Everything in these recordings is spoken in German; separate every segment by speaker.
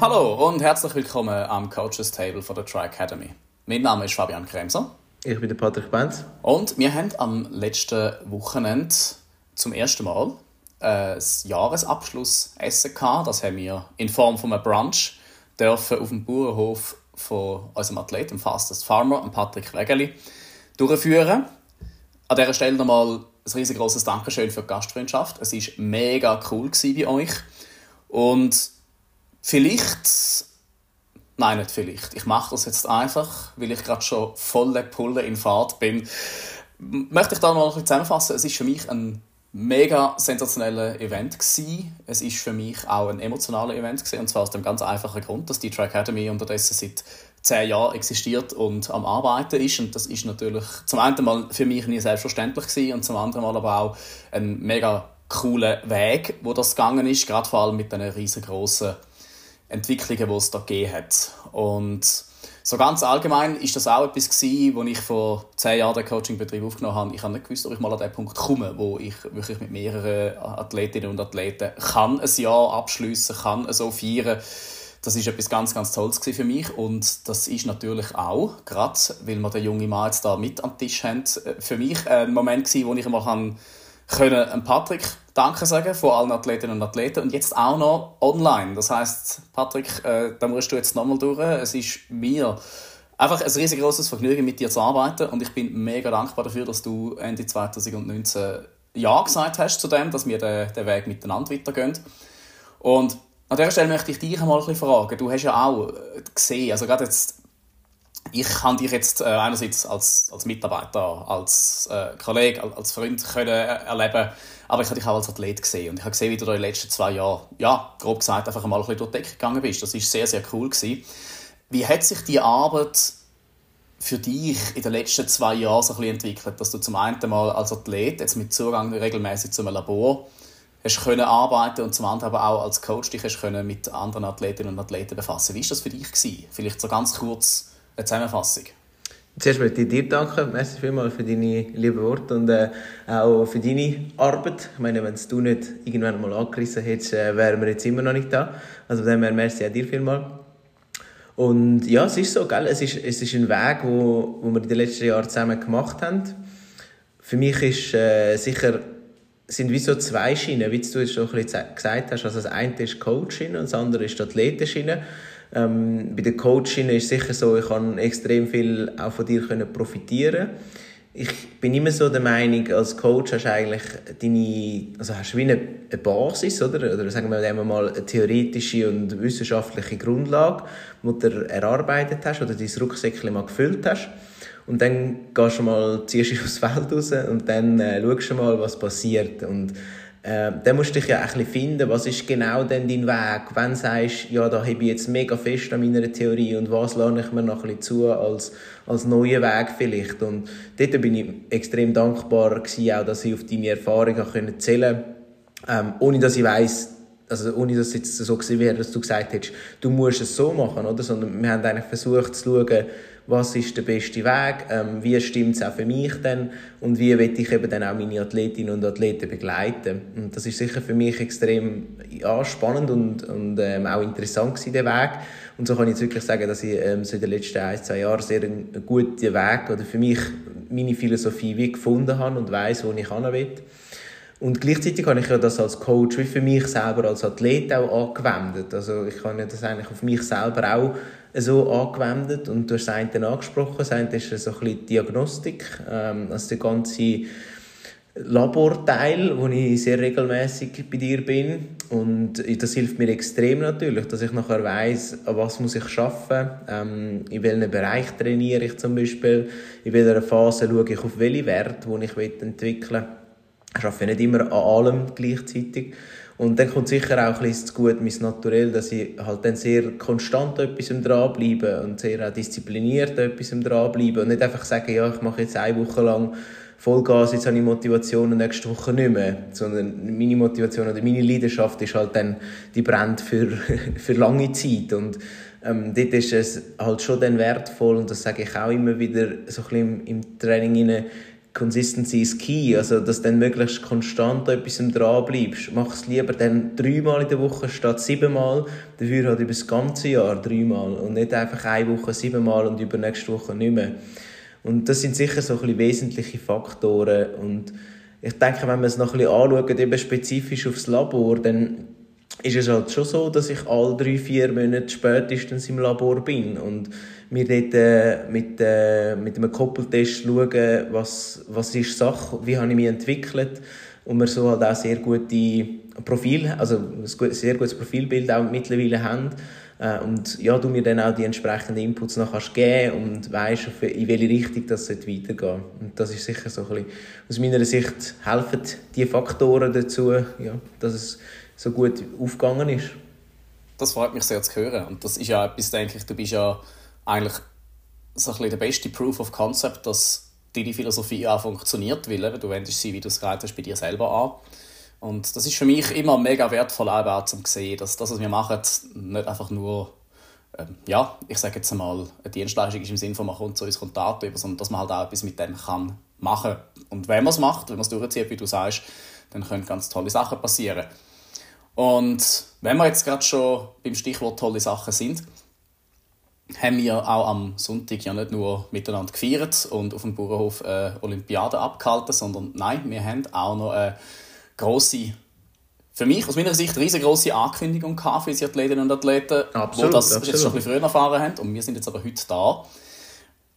Speaker 1: Hallo und herzlich willkommen am Coaches Table von der Tri Academy. Mein Name ist Fabian Kremser.
Speaker 2: Ich bin der Patrick Benz.
Speaker 1: Und wir haben am letzten Wochenende zum ersten Mal ein Jahresabschlussessen gehabt. Das haben wir in Form von einem Brunch dürfen auf dem Bauernhof von unserem Athleten, dem Fastest Farmer, Patrick Wegeli, durchführen. An dieser Stelle nochmal ein riesengroßes Dankeschön für die Gastfreundschaft. Es war mega cool bei euch. Und vielleicht, nein, nicht vielleicht, ich mache das jetzt einfach, weil ich gerade schon volle Pulle in Fahrt bin, möchte ich da noch ein bisschen zusammenfassen. Es ist für mich ein mega sensationelles Event gewesen. Es ist für mich auch ein emotionales Event gewesen, und zwar aus dem ganz einfachen Grund, dass die Track Academy unterdessen seit zehn Jahren existiert und am Arbeiten ist und das ist natürlich zum einen mal für mich nie selbstverständlich gewesen und zum anderen mal aber auch ein mega cooler Weg, wo das gegangen ist, gerade vor allem mit den riesengroßen Entwicklungen, die es da gegeben hat. Und so ganz allgemein ist das auch etwas wo ich vor zehn Jahren den Coachingbetrieb aufgenommen habe. Ich habe nicht gewusst, ob ich mal an den Punkt komme, wo ich wirklich mit mehreren Athletinnen und Athleten kann ein Jahr abschließen, kann so feiern. Das ist etwas ganz, ganz Tolles für mich und das ist natürlich auch, gerade weil wir den jungen Mann jetzt da mit am Tisch haben, für mich ein Moment wo ich mal kann können Patrick Danke sagen von allen Athletinnen und Athleten und jetzt auch noch online. Das heißt, Patrick, äh, da musst du jetzt nochmal durch. Es ist mir einfach ein riesengroßes Vergnügen, mit dir zu arbeiten und ich bin mega dankbar dafür, dass du Ende 2019 Ja gesagt hast zu dem, dass wir den, den Weg miteinander weitergehen. Und an dieser Stelle möchte ich dich einmal ein bisschen fragen. Du hast ja auch gesehen, also gerade jetzt ich kann dich jetzt äh, einerseits als, als Mitarbeiter, als äh, Kollege, als Freund können erleben, aber ich habe dich auch als Athlet gesehen und ich habe gesehen, wie du in den letzten zwei Jahren, ja, grob gesagt, einfach mal ein bisschen durch die Decke gegangen bist. Das ist sehr, sehr cool gewesen. Wie hat sich die Arbeit für dich in den letzten zwei Jahren so ein bisschen entwickelt, dass du zum einen mal als Athlet jetzt mit Zugang regelmäßig zum Labor hast können arbeiten und zum anderen aber auch als Coach dich hast können mit anderen Athletinnen und Athleten befassen. Wie war das für dich gewesen? Vielleicht so ganz kurz eine Zusammenfassung.
Speaker 2: Zuerst möchte ich dir danken. Merci vielmals für deine lieben Worte und äh, auch für deine Arbeit. Ich meine, wenn du nicht irgendwann mal angerissen hättest, äh, wären wir jetzt immer noch nicht da. Also von dem her merci auch dir vielmals. Und ja, es ist so, gell? Es, ist, es ist ein Weg, wo, wo wir in den letzten Jahren zusammen gemacht haben. Für mich ist äh, sicher sind wie so zwei Schienen, wie du es schon ein bisschen gesagt hast. Also das eine ist Coach-Schiene und das andere ist die Athletenschiene. Ähm, bei den Coaching ist sicher so, ich kann extrem viel auch von dir können profitieren. Ich bin immer so der Meinung, als Coach hast du eigentlich deine, also hast wie eine, eine Basis, oder? Oder sagen wir mal eine theoretische und wissenschaftliche Grundlage, die du erarbeitet hast oder dein Rucksäckchen mal gefüllt hast. Und dann gehst du mal, ziehst du aufs Feld raus und dann äh, schaust du mal, was passiert. Und äh, dann musst du dich ja ein bisschen finden, was ist genau denn dein Weg, wenn du sagst, ja, da habe ich jetzt mega fest an meiner Theorie und was lerne ich mir noch ein bisschen zu als, als neuen Weg vielleicht. Und dort bin ich extrem dankbar gewesen, auch, dass ich auf deine Erfahrungen können zählen ähm, ohne dass ich weiss, also ohne dass es jetzt so gewesen wäre, dass du gesagt hättest, du musst es so machen, oder? Sondern wir haben eigentlich versucht zu schauen, was ist der beste Weg, ähm, wie stimmt es auch für mich denn und wie will ich eben dann auch meine Athletinnen und Athleten begleiten. Und das ist sicher für mich extrem ja, spannend und, und ähm, auch interessant gewesen, der Weg. Und so kann ich jetzt wirklich sagen, dass ich ähm, so in den letzten ein, zwei Jahren sehr einen, einen guten Weg oder für mich meine Philosophie wie gefunden habe und weiß, wo ich hin will. Und gleichzeitig habe ich ja das als Coach wie für mich selber als Athlet auch angewendet. Also ich habe ja das eigentlich auf mich selber auch so angewendet. Und du hast das eine angesprochen, das eine ist so ein bisschen Diagnostik, ähm, also der ganze Laborteil, wo ich sehr regelmäßig bei dir bin. Und das hilft mir extrem natürlich, dass ich nachher weiß, was muss ich schaffen, ähm, in welchem Bereich trainiere ich zum Beispiel, in welcher Phase schaue ich auf welche Werte, die ich entwickeln will. Ich arbeite nicht immer an allem gleichzeitig und dann kommt sicher auch ein bisschen zu gut mein Naturell, dass ich halt dann sehr konstant an etwas dranbleibe und sehr auch diszipliniert etwas dranbleibe und nicht einfach sagen, ja, ich mache jetzt eine Woche lang Vollgas, jetzt habe ich Motivation und nächste Woche nicht mehr. Sondern meine Motivation oder meine Leidenschaft ist halt dann, die brennt für, für lange Zeit. Und ähm, dort ist es halt schon dann wertvoll, und das sage ich auch immer wieder so ein bisschen im, im Training rein, Consistency is key, also dass du dann möglichst konstant an etwas dran bleibst. Mach es lieber dann dreimal in der Woche statt siebenmal, dafür halt über das ganze Jahr dreimal und nicht einfach eine Woche siebenmal und über nächste Woche nicht mehr. Und das sind sicher so ein bisschen wesentliche Faktoren und ich denke, wenn man es noch ein bisschen anschaut, eben spezifisch aufs Labor, dann ist es halt schon so, dass ich alle drei, vier Monate spätestens im Labor bin und wir dort äh, mit, äh, mit einem Koppeltest schauen, was, was ist Sache, wie habe ich mich entwickelt und wir so halt auch sehr gute Profil, also ein sehr gutes Profilbild auch mittlerweile haben äh, und ja, du mir dann auch die entsprechenden Inputs noch kannst geben und weißt, in welche Richtung das weitergehen. Und das ist sicher so ein bisschen, aus meiner Sicht helfen die Faktoren dazu, ja, dass es so gut aufgegangen ist.
Speaker 1: Das freut mich sehr zu hören. Und das ist ja etwas, denke ich, du bist ja eigentlich so ein der beste Proof of Concept, dass deine Philosophie auch funktioniert, weil du wendest sie, wie du es gesagt hast, bei dir selber an. Und das ist für mich immer mega wertvoll, auch zu sehen, dass das, was wir machen, nicht einfach nur, ähm, ja, ich sage jetzt einmal, eine Dienstleistung ist im Sinne von, man kommt zu uns Kontakt über, sondern dass man halt auch etwas mit dem kann machen. Und wenn man es macht, wenn man es durchzieht, wie du sagst, dann können ganz tolle Sachen passieren. Und wenn wir jetzt gerade schon beim Stichwort tolle Sachen sind, haben wir auch am Sonntag ja nicht nur miteinander gefeiert und auf dem Bauernhof äh, Olympiade abgehalten, sondern nein, wir haben auch noch eine grosse, für mich aus meiner Sicht riesengroße Ankündigung gehabt für unsere Athletinnen und Athleten,
Speaker 2: absolut,
Speaker 1: die das
Speaker 2: absolut.
Speaker 1: jetzt schon ein bisschen früher erfahren haben und wir sind jetzt aber heute da,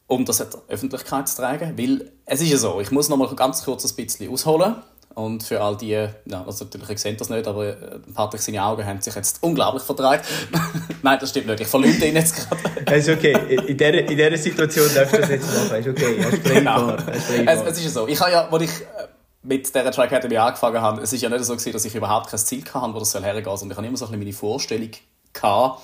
Speaker 1: um das in der Öffentlichkeit zu tragen, weil es ist ja so, ich muss noch mal ganz kurz ein bisschen ausholen und für all die, ja, also natürlich, ich sehe das nicht, aber äh, Patrick, seine Augen haben sich jetzt unglaublich verdreht. Nein, das stimmt nicht, ich verlüge ihn jetzt gerade.
Speaker 2: Es ist okay, in dieser, in dieser Situation darfst du das jetzt machen, es ist okay, er ist
Speaker 1: genau. Es, es ist ja so, ich habe ja, als ich äh, mit dieser Tri Academy angefangen habe, es ist ja nicht so gewesen, dass ich überhaupt kein Ziel hatte, wo das soll hergehen soll, sondern ich habe immer so ein bisschen meine Vorstellung gehabt,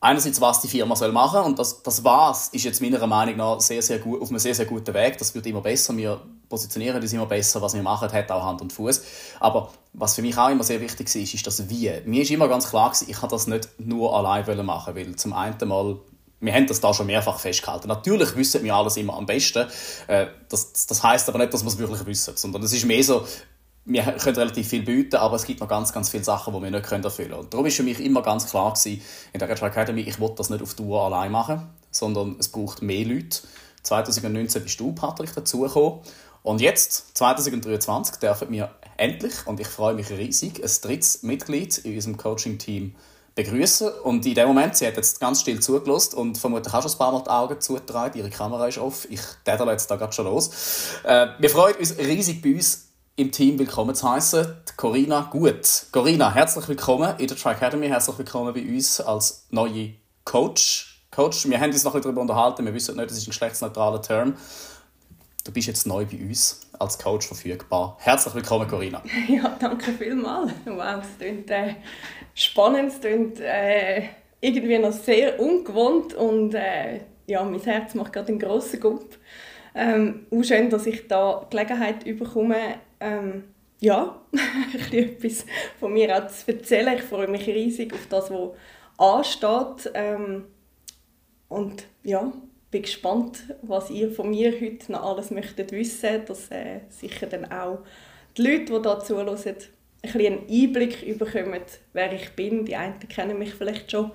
Speaker 1: einerseits, was die Firma soll machen und das, das was ist jetzt meiner Meinung nach sehr, sehr gut, auf einem sehr, sehr guten Weg. Das wird immer besser. Wir positionieren uns immer besser. Was wir machen, hat auch Hand und Fuß. Aber was für mich auch immer sehr wichtig ist, ist das Wie. Mir ist immer ganz klar ich kann das nicht nur allein machen, weil zum einen mal wir haben das da schon mehrfach festgehalten. Natürlich wissen wir alles immer am besten. Äh, das, das heißt aber nicht, dass wir es wirklich wissen, sondern es ist mehr so, wir können relativ viel bieten, aber es gibt noch ganz, ganz viele Sachen, die wir nicht erfüllen können. Und darum war für mich immer ganz klar in der Retro Academy, ich will das nicht auf Tour allein machen, sondern es braucht mehr Leute. 2019 bist du, Patrick, dazugekommen. Und jetzt, 2023, dürfen wir endlich, und ich freue mich riesig, ein drittes Mitglied in unserem Coaching-Team begrüßen. Und in dem Moment, sie hat jetzt ganz still zugelassen und vermutlich auch schon ein paar Mal die Augen zugetragen. Ihre Kamera ist off. Ich täter jetzt da gerade schon los. Äh, wir freuen uns riesig bei uns im Team willkommen zu heißen, Corinna Gut. Corinna, herzlich willkommen in der Tri Academy, herzlich willkommen bei uns als neue Coach. Coach, wir haben uns noch ein darüber unterhalten, wir wissen nicht, das ist ein geschlechtsneutraler Term. Du bist jetzt neu bei uns als Coach verfügbar. Herzlich willkommen, Corinna.
Speaker 3: Ja, danke vielmals. Wow, es klingt äh, spannend, es klingt äh, irgendwie noch sehr ungewohnt und äh, ja, mein Herz macht gerade einen grossen Gump. Ähm, auch schön, dass ich da Gelegenheit bekomme, ähm, ja, etwas von mir auch zu erzählen. Ich freue mich riesig auf das, was ansteht. Ähm, und ja, bin gespannt, was ihr von mir heute noch alles möchtet wissen, dass äh, sicher dann auch die Leute, die da zuhören, ein einen Einblick bekommen, wer ich bin. Die einen kennen mich vielleicht schon,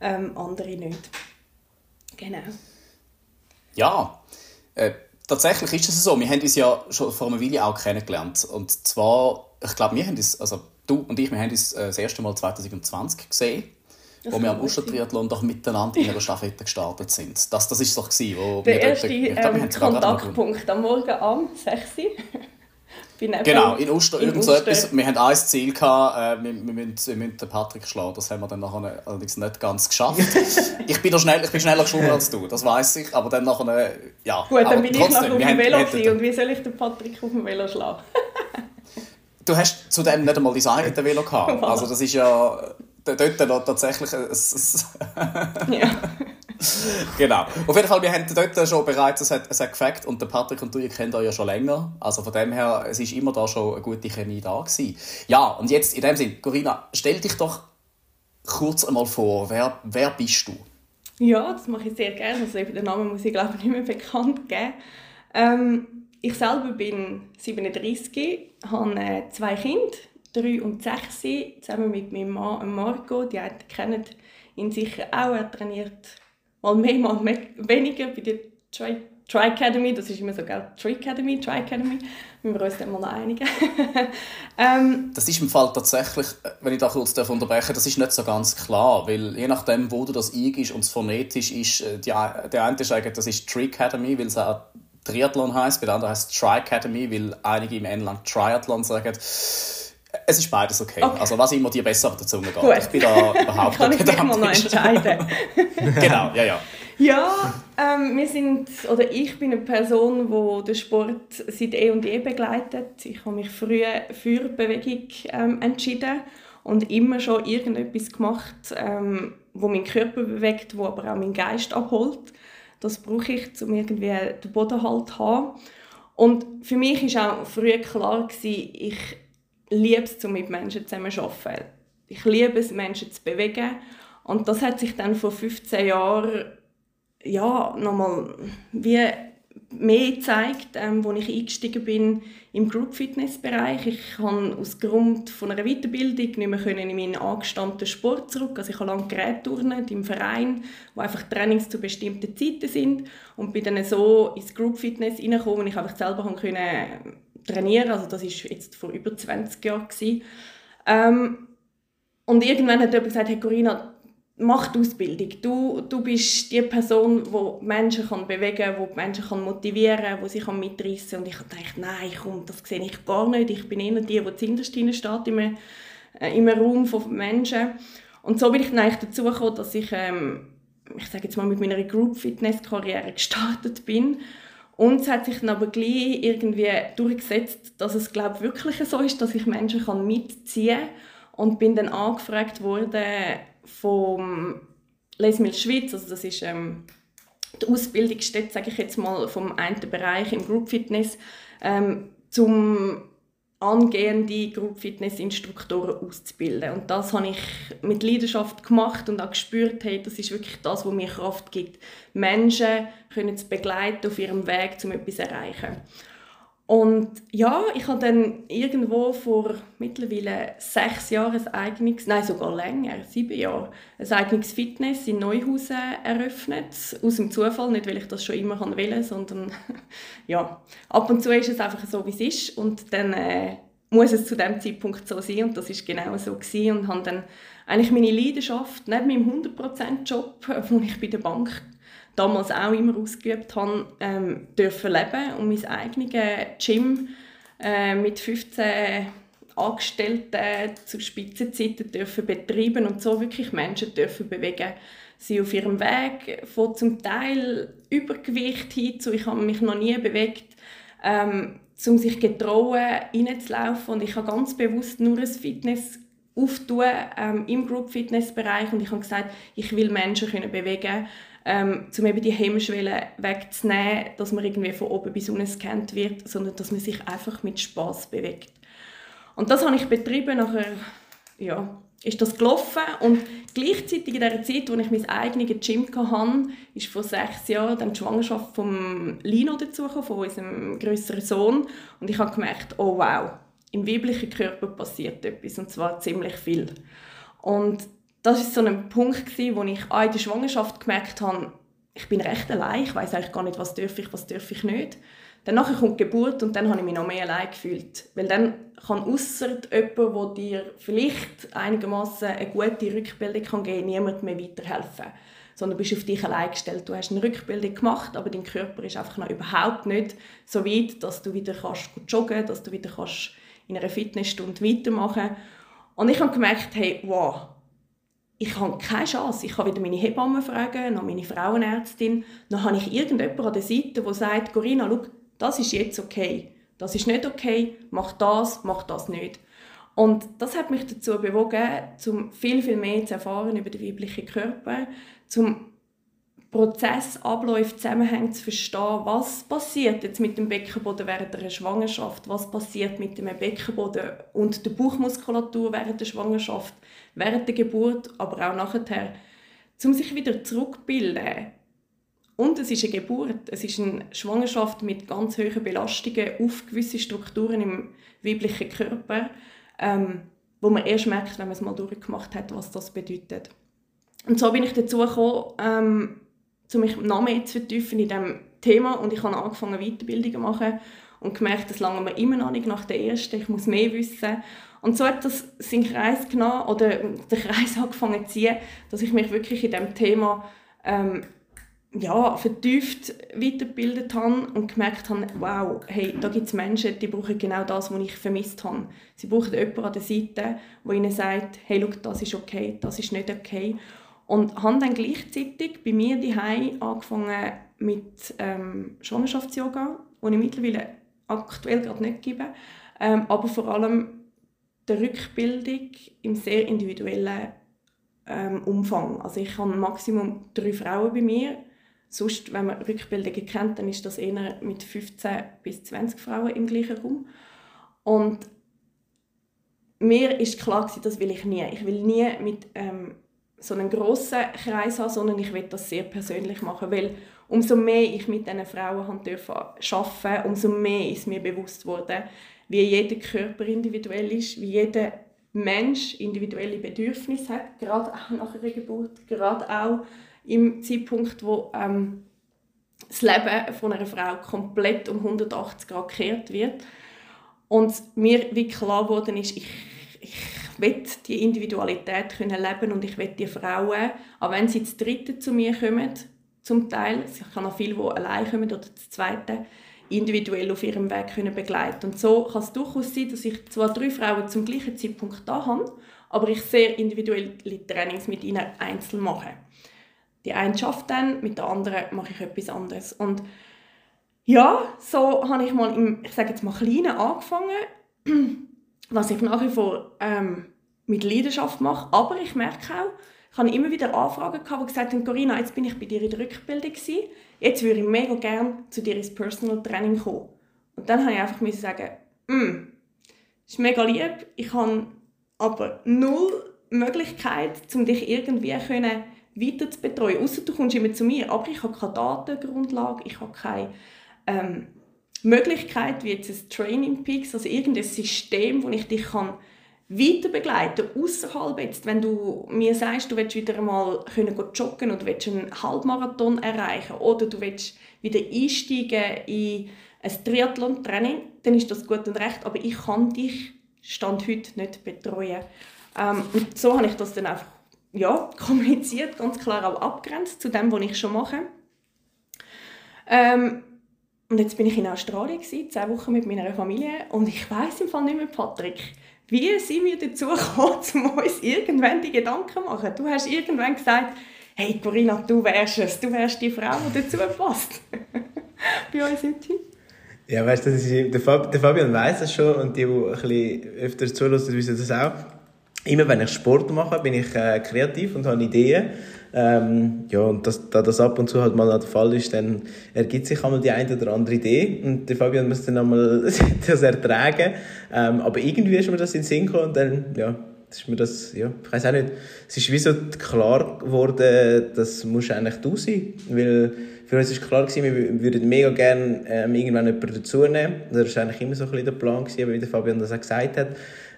Speaker 3: ähm, andere nicht. Genau.
Speaker 1: Ja, äh, tatsächlich ist es so. Wir haben uns ja schon vor einer Weile auch kennengelernt. Und zwar, ich glaube, wir haben uns, also du und ich, wir haben uns äh, das erste Mal 2020 gesehen. Das wo wir am Uscher-Triathlon doch miteinander in einer Staffette gestartet sind. Das, das ist doch gewesen, wo
Speaker 3: Der wir erste dort, ähm, Kontaktpunkt am Morgen am 6
Speaker 1: Genau, in Oster, in irgend so etwas. Wir hatten ein Ziel, gehabt, äh, wir, wir, müssen, wir müssen den Patrick schlagen. Das haben wir dann nachher allerdings nicht ganz geschafft. ich, bin schnell, ich bin schneller geschwommen als du, das weiß ich. Aber dann nachher, ja.
Speaker 3: Gut, dann bin trotzdem, ich noch auf dem Velo haben, und wie soll ich den Patrick auf dem Velo schlagen?
Speaker 1: du hast zudem nicht einmal dein eigenes Velo gehabt. Also das ist ja dort noch tatsächlich ein... ja. genau. Auf jeden Fall, wir haben dort schon bereits ein, ein Gefakt und der Patrick und du, ihr kennt euch ja schon länger. Also von dem her, es ist immer da schon eine gute Chemie da gewesen. Ja, und jetzt in dem Sinne, Corinna, stell dich doch kurz einmal vor, wer, wer bist du?
Speaker 3: Ja, das mache ich sehr gerne. Also eben den Namen muss ich glaube ich nicht mehr bekannt geben. Ähm, ich selber bin 37, habe äh, zwei Kinder, drei und sechs, zusammen mit meinem Mann Marco. Die einen kennen ihn sicher auch. Er trainiert mal mehr, mal weniger bei der Tri, Tri Academy. Das ist immer so, gell? Tri Academy, Tri Academy. Wir müssen uns dann mal einigen.
Speaker 1: ähm, das ist im Fall tatsächlich, wenn ich da kurz unterbrechen das ist nicht so ganz klar, weil je nachdem, wo du das eingibst und es phonetisch ist, äh, die, der eine sagt, das ist Tri Academy, weil es auch Triathlon heißt, bei der anderen heißt Tri Academy, weil einige im England Triathlon sagen. Es ist beides okay. okay. Also was immer dir besser auf der Zunge geht. Gut. Ich bin da überhaupt
Speaker 3: Kann ich mal noch entscheiden.
Speaker 1: genau, ja, ja.
Speaker 3: Ja, ähm, wir sind, oder ich bin eine Person, die den Sport seit eh und je begleitet. Ich habe mich früh für Bewegung ähm, entschieden und immer schon irgendetwas gemacht, ähm, wo meinen Körper bewegt, wo aber auch meinen Geist abholt. Das brauche ich, um irgendwie den Boden halt zu haben. Und für mich war auch früher klar, gewesen, ich liebe es, mit Menschen zusammen zu arbeiten. Ich liebe es, Menschen zu bewegen. Und das hat sich dann vor 15 Jahren ja, nochmal wie mehr gezeigt, ähm, als ich eingestiegen bin im Group Fitness Bereich. Ich konnte aus Grund von einer Weiterbildung nicht mehr in meinen angestammten Sport zurück. Also ich habe lange Gerätturnen im Verein, wo einfach Trainings zu bestimmten Zeiten sind und bin dann so ins Group Fitness reingekommen und ich einfach selber können trainieren. Also das ist jetzt vor über 20 Jahren Ähm, und irgendwann hat jemand gesagt, hey Corinna, mach die Ausbildung. Du, du bist die Person, die Menschen kann bewegen kann, die Menschen kann motivieren kann, die sie mitreißen kann. Und ich dachte, nein, komm, das sehe ich gar nicht. Ich bin eher die, die zuinterst steht im, äh, im Raum von Menschen. Und so bin ich dann eigentlich dazu gekommen, dass ich, ähm, ich sage jetzt mal, mit meiner Group-Fitness-Karriere gestartet bin. Und es hat sich dann aber gleich irgendwie durchgesetzt, dass es, glaube wirklich so ist, dass ich Menschen kann mitziehen kann. Und bin dann angefragt worden, vom Les Mills Schweiz, also das ist ähm, die Ausbildungsstätte, sage ich jetzt mal, vom einen Bereich im Group Fitness, ähm, zum angehende Group Fitness Instruktoren auszubilden. Und das habe ich mit Leidenschaft gemacht und auch gespürt, hey, das ist wirklich das, was mir Kraft gibt, Menschen können zu begleiten auf ihrem Weg, um etwas zu erreichen. Und ja, ich habe dann irgendwo vor mittlerweile sechs Jahren ein eigenes, nein sogar länger, sieben Jahre, ein eigenes Fitness in Neuhausen eröffnet. Aus dem Zufall, nicht weil ich das schon immer wollte, sondern ja, ab und zu ist es einfach so, wie es ist. Und dann äh, muss es zu dem Zeitpunkt so sein und das ist genau so gewesen. und habe dann eigentlich meine Leidenschaft neben meinem 100%-Job, wo ich bei der Bank damals auch immer ausgeübt habe, ähm, dürfen leben und mein eigenes Gym äh, mit 15 Angestellten zu Spitzenzeiten dürfen betreiben und so wirklich Menschen dürfen bewegen. Sie auf ihrem Weg von zum Teil Übergewicht hin zu ich habe mich noch nie bewegt ähm, um sich getrauen reinzulaufen. Und ich habe ganz bewusst nur ein Fitness auftun ähm, im Group Fitness Bereich und ich habe gesagt ich will Menschen können bewegen ähm, um eben die Hemmschwelle wegzunehmen, dass man irgendwie von oben bis unten gescannt wird, sondern dass man sich einfach mit Spaß bewegt. Und das habe ich betrieben, nachher ja, ist das gelaufen und gleichzeitig in der Zeit, wo ich mein eigenes Gym hatte, ist vor sechs Jahren dann die Schwangerschaft von Lino dazugekommen, von unserem größeren Sohn und ich habe gemerkt, oh wow, im weiblichen Körper passiert etwas und zwar ziemlich viel. Und das ist so ein Punkt gewesen, wo ich auch in der Schwangerschaft gemerkt habe, ich bin recht allein, ich weiß eigentlich gar nicht, was darf ich, was darf ich nicht. Dann nachher kommt die Geburt und dann habe ich mich noch mehr allein gefühlt, weil dann kann außer jemand, der dir vielleicht einigermaßen eine gute Rückbildung kann geben, niemand mehr weiterhelfen. Sondern du bist auf dich allein gestellt. Du hast eine Rückbildung gemacht, aber dein Körper ist einfach noch überhaupt nicht so weit, dass du wieder kannst joggen kannst, dass du wieder kannst in einer Fitnessstunde weitermachen Und ich habe gemerkt, hey, wow, ich habe keine Chance. Ich kann wieder meine Hebamme fragen, noch meine Frauenärztin. Dann habe ich irgendjemanden an der Seite, der sagt, Corinna, schau, das ist jetzt okay. Das ist nicht okay. Mach das, mach das nicht. Und das hat mich dazu bewogen, um viel, viel mehr zu erfahren über den weiblichen Körper, zum Prozess, Abläufe, Zusammenhänge zu verstehen, was passiert jetzt mit dem Beckenboden während der Schwangerschaft, was passiert mit dem Beckenboden und der Bauchmuskulatur während der Schwangerschaft, während der Geburt, aber auch nachher, um sich wieder zurückzubilden. Und es ist eine Geburt, es ist eine Schwangerschaft mit ganz hohen Belastungen auf gewisse Strukturen im weiblichen Körper, ähm, wo man erst merkt, wenn man es mal durchgemacht hat, was das bedeutet. Und so bin ich dazu gekommen, ähm, um mich noch mehr zu vertiefen in diesem Thema und ich habe angefangen Weiterbildungen zu machen und gemerkt, das lange mir immer noch nicht nach der ersten, ich muss mehr wissen. Und so hat das seinen Kreis genommen oder den Kreis angefangen zu ziehen, dass ich mich wirklich in diesem Thema ähm, ja, vertieft weitergebildet habe und gemerkt habe, wow, hey, da gibt es Menschen, die brauchen genau das, was ich vermisst habe. Sie brauchen jemanden an der Seite, der ihnen sagt, hey, schau, das ist okay, das ist nicht okay. Und habe dann gleichzeitig bei mir daheim angefangen mit ähm, Schwangerschafts-Yoga, das ich mittlerweile aktuell gerade nicht gebe, ähm, aber vor allem der Rückbildung im sehr individuellen ähm, Umfang. Also ich habe Maximum drei Frauen bei mir. Sonst, wenn man Rückbildungen kennt, dann ist das eher mit 15 bis 20 Frauen im gleichen Raum. Und mir ist klar gewesen, das will ich nie. Ich will nie mit ähm, so einem grossen Kreis haben, sondern ich will das sehr persönlich machen, weil umso mehr ich mit diesen Frauen arbeiten umso mehr ist mir bewusst worden, wie jeder Körper individuell ist, wie jeder Mensch individuelle Bedürfnisse hat, gerade auch nach einer Geburt, gerade auch im Zeitpunkt, wo ähm, das Leben von einer Frau komplett um 180 Grad gekehrt wird. Und mir wie klar geworden ist, ich, ich will die Individualität können leben und ich will die Frauen, auch wenn sie zu dritten zu mir kommen, zum Teil, ich kann auch viele, die allein kommen oder zu zweiten, individuell auf ihrem Weg können begleiten Und so kann es durchaus sein, dass ich zwar drei Frauen zum gleichen Zeitpunkt da habe, aber ich sehr individuelle Trainings mit ihnen einzeln mache. Die eine schafft dann, mit der anderen mache ich etwas anderes. Und ja, so habe ich mal im, ich sage jetzt mal, Kleinen angefangen, was ich nach wie vor ähm, mit Leidenschaft mache. Aber ich merke auch, ich habe immer wieder Anfragen gehabt, die gesagt haben, Corinna, jetzt bin ich bei dir in der Rückbildung gewesen. Jetzt würde ich mega gerne zu dir ins Personal Training kommen. Und dann habe ich einfach sagen, mm, ist mega lieb, ich habe aber null Möglichkeit, um dich irgendwie können weiter zu betreuen. Außer du kommst immer zu mir, aber ich habe keine Datengrundlage, ich habe keine ähm, Möglichkeit, wie jetzt ein Training Peaks, also irgendein System, wo ich dich kann weiter begleiten, außerhalb jetzt, wenn du mir sagst, du willst wieder einmal können joggen du willst einen Halbmarathon erreichen oder du willst wieder einsteigen in ein Triathlon-Training, dann ist das gut und recht, aber ich kann dich Stand heute nicht betreuen. Ähm, und so habe ich das dann einfach ja, kommuniziert, ganz klar auch abgrenzt zu dem, was ich schon mache. Ähm, und jetzt bin ich in Australien, gewesen, zehn Wochen mit meiner Familie und ich weiß im Fall nicht mehr, Patrick, wie sind wir dazu gekommen, um uns irgendwann die Gedanken zu machen? Du hast irgendwann gesagt, hey Corinna, du wärst es, du wärst die Frau, die dazu passt. Bei uns im Team.
Speaker 2: Ja, weißt du, der, Fab, der Fabian weiß das schon und die, die ein bisschen öfter zuhören, wissen das auch. Immer wenn ich Sport mache, bin ich äh, kreativ und habe Ideen. Ähm, ja, und das, da das ab und zu halt mal der Fall ist, dann ergibt sich einmal die eine oder andere Idee und der Fabian muss dann einmal das ertragen. Ähm, aber irgendwie ist mir das in den Sinn gekommen und dann, ja, ist mir das, ja, ich weiß auch nicht, es ist wie so klar geworden, das muss eigentlich du sein, weil für uns ist klar gewesen, wir würden mega gerne ähm, irgendwann jemanden dazu nehmen. Das war eigentlich immer so ein bisschen der Plan gewesen, wie der Fabian das auch gesagt hat.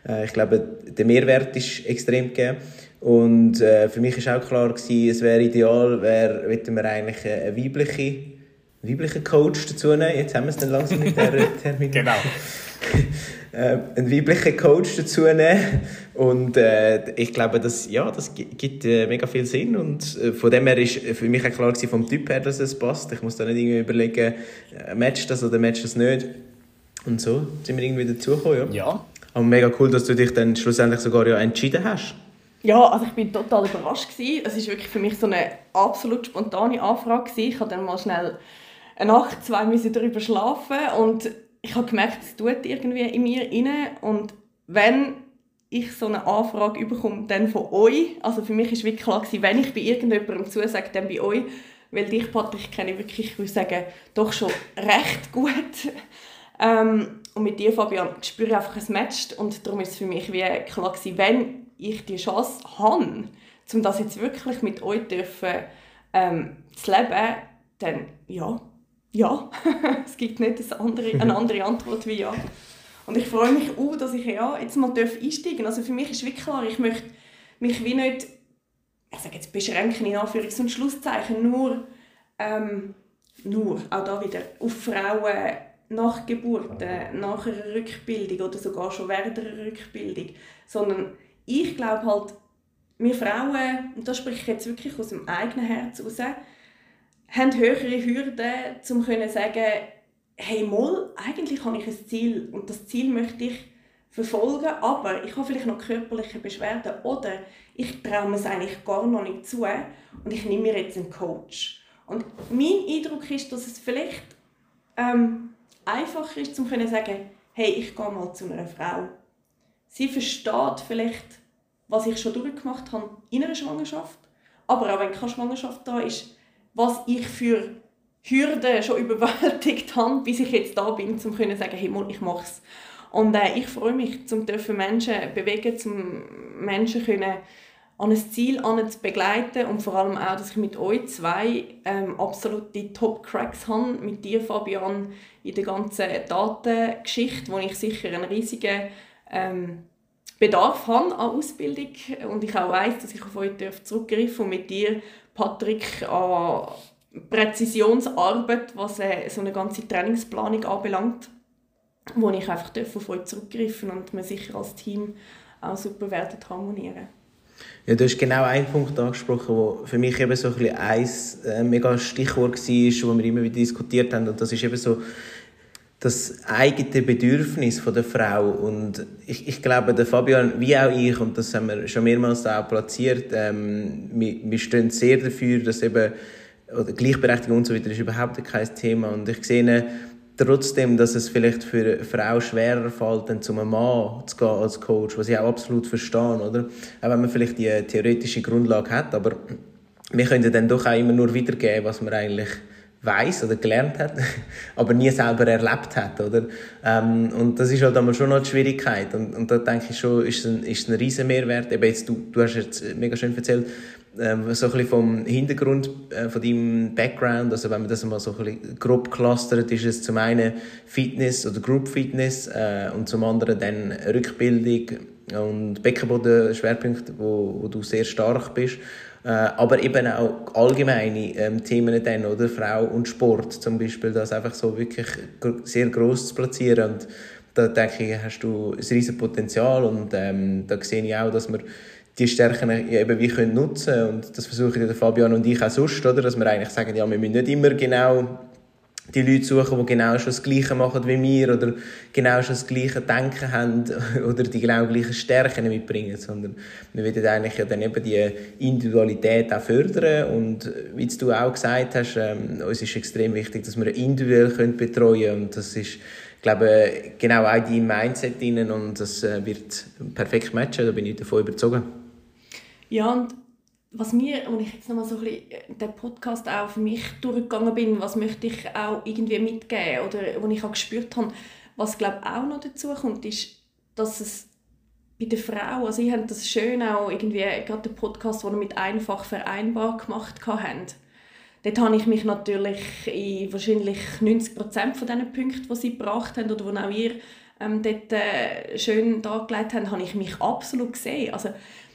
Speaker 2: Äh, ich glaube, der Mehrwert ist extrem gegeben. Und äh, für mich war auch klar, gewesen, es wäre ideal, wär, wir eigentlich eine weibliche, weibliche Coach dazu nehmen. Jetzt haben wir es dann langsam mit der Termin.
Speaker 1: genau.
Speaker 2: äh, einen weiblichen Coach dazu nehmen. Und äh, ich glaube, das, ja, das gibt äh, mega viel Sinn. Und äh, von dem her ist für mich auch klar gewesen, vom Typ her, dass es passt. Ich muss da nicht irgendwie überlegen, äh, matcht das oder matcht das nicht. Und so sind wir irgendwie dazugekommen, ja.
Speaker 1: Ja.
Speaker 2: Aber mega cool, dass du dich dann schlussendlich sogar ja entschieden hast.
Speaker 3: Ja, also ich bin total überrascht gewesen. Es ist wirklich für mich so eine absolut spontane Anfrage gewesen. Ich habe dann mal schnell eine Nacht, zwei müssen darüber schlafen und ich habe gemerkt, es tut irgendwie in mir inne und wenn ich so eine Anfrage bekomme, dann von euch, also für mich ist wirklich klar gewesen, wenn ich bei irgendjemandem zusage, dann bei euch, weil dich, Patrick, kenne ich wirklich, ich würde sagen, doch schon recht gut. Ähm, und mit dir, Fabian, spüre ich einfach, es matcht und darum ist es für mich wie klar gewesen, wenn ich die Chance habe, um das jetzt wirklich mit euch dürfen, ähm, zu leben, dann ja, ja. es gibt nicht eine andere, eine andere Antwort wie ja. Und ich freue mich auch, dass ich ja jetzt mal einsteigen darf. Also für mich ist wirklich klar, ich möchte mich wie nicht, ich sage jetzt beschränken in Anführungs- und Schlusszeichen, nur, ähm, nur, auch da wieder, auf Frauen nach Geburt, nach einer Rückbildung oder sogar schon während einer Rückbildung, sondern ich glaube halt, wir Frauen, und das spreche ich jetzt wirklich aus dem eigenen Herz heraus, haben höhere Hürden, um zu sagen, hey, mal, eigentlich habe ich ein Ziel und das Ziel möchte ich verfolgen, aber ich habe vielleicht noch körperliche Beschwerden oder ich traue mir es eigentlich gar noch nicht zu und ich nehme mir jetzt einen Coach. Und mein Eindruck ist, dass es vielleicht ähm, einfacher ist, um zu sagen, hey, ich gehe mal zu einer Frau. Sie versteht vielleicht, was ich schon durchgemacht habe in einer Schwangerschaft, aber auch wenn keine Schwangerschaft da ist, was ich für Hürden schon überwältigt habe, bis ich jetzt da bin, um zu sagen, hey, ich mache es. Und äh, ich freue mich, um Menschen bewegen, um Menschen können an ein Ziel zu begleiten und vor allem auch, dass ich mit euch zwei ähm, absolute Top-Cracks habe, mit dir, Fabian, in der ganzen Datengeschichte, wo ich sicher einen riesigen ähm, Bedarf habe an Ausbildung und ich auch weiß, dass ich auf euch zurückgreifen und mit dir, Patrick, an Präzisionsarbeit, was äh, so eine ganze Trainingsplanung anbelangt, wo ich einfach auf euch zurückgreifen und wir sicher als Team auch super werden harmonieren.
Speaker 2: Ja, du hast genau einen Punkt angesprochen, wo für mich eben so ein, ein äh, mega Stichwort war, wo wir immer wieder diskutiert haben. Und das ist eben so das eigene Bedürfnis von der Frau. Und ich, ich glaube, der Fabian, wie auch ich, und das haben wir schon mehrmals auch platziert, ähm, wir, wir stehen sehr dafür, dass eben oder Gleichberechtigung und so weiter ist überhaupt kein Thema. Und ich sehe trotzdem, dass es vielleicht für eine Frau schwerer fällt, dann zum Mann zu gehen als Coach, was ich auch absolut verstehe, oder? Auch wenn man vielleicht die theoretische Grundlage hat, aber wir können dann doch auch immer nur wiedergeben, was man eigentlich weiß oder gelernt hat, aber nie selber erlebt hat, oder? Ähm, und das ist halt einmal schon noch die Schwierigkeit. Und, und da denke ich schon, ist es ein, ist ein riesen Mehrwert. Eben jetzt, du, du hast jetzt mega schön erzählt, ähm, so ein bisschen vom Hintergrund äh, von deinem Background, also wenn man das mal so ein bisschen grob clustert, ist es zum einen Fitness oder Group Fitness äh, und zum anderen dann Rückbildung und Beckenboden Schwerpunkte, wo, wo du sehr stark bist. Äh, aber eben auch allgemeine ähm, Themen dann, oder? Frau und Sport zum Beispiel, das einfach so wirklich sehr gross zu platzieren. Und da denke ich, hast du ein riesiges Potenzial und ähm, da sehe ich auch, dass wir die Stärken eben wie können nutzen und das versuchen der Fabian und ich auch sonst, oder? dass wir eigentlich sagen, ja, wir müssen nicht immer genau die Leute suchen, die genau schon das Gleiche machen wie wir oder genau schon das gleiche Denken haben oder die genau gleichen Stärken mitbringen, sondern wir wollen eigentlich ja dann eben die Individualität auch fördern und wie du auch gesagt hast, ähm, uns ist extrem wichtig, dass wir individuell können betreuen können und das ist ich glaube, genau auch dein Mindset drin und das äh, wird perfekt matchen, da bin ich davon überzeugt.
Speaker 3: Ja, und was mir, und ich jetzt nochmal so ein bisschen äh, den Podcast auch für mich durchgegangen bin, was möchte ich auch irgendwie mitgeben oder wo ich auch gespürt habe, was glaube auch noch dazu kommt, ist, dass es bei der Frau, also ich habe das schön auch irgendwie, gerade den Podcast, den wir mit einfach vereinbar gemacht haben, dort habe ich mich natürlich in wahrscheinlich 90 Prozent von diesen Punkten, die sie gebracht haben oder die auch ihr ähm, dort äh, schön dargelegt haben, habe ich mich absolut gesehen. Also, ich,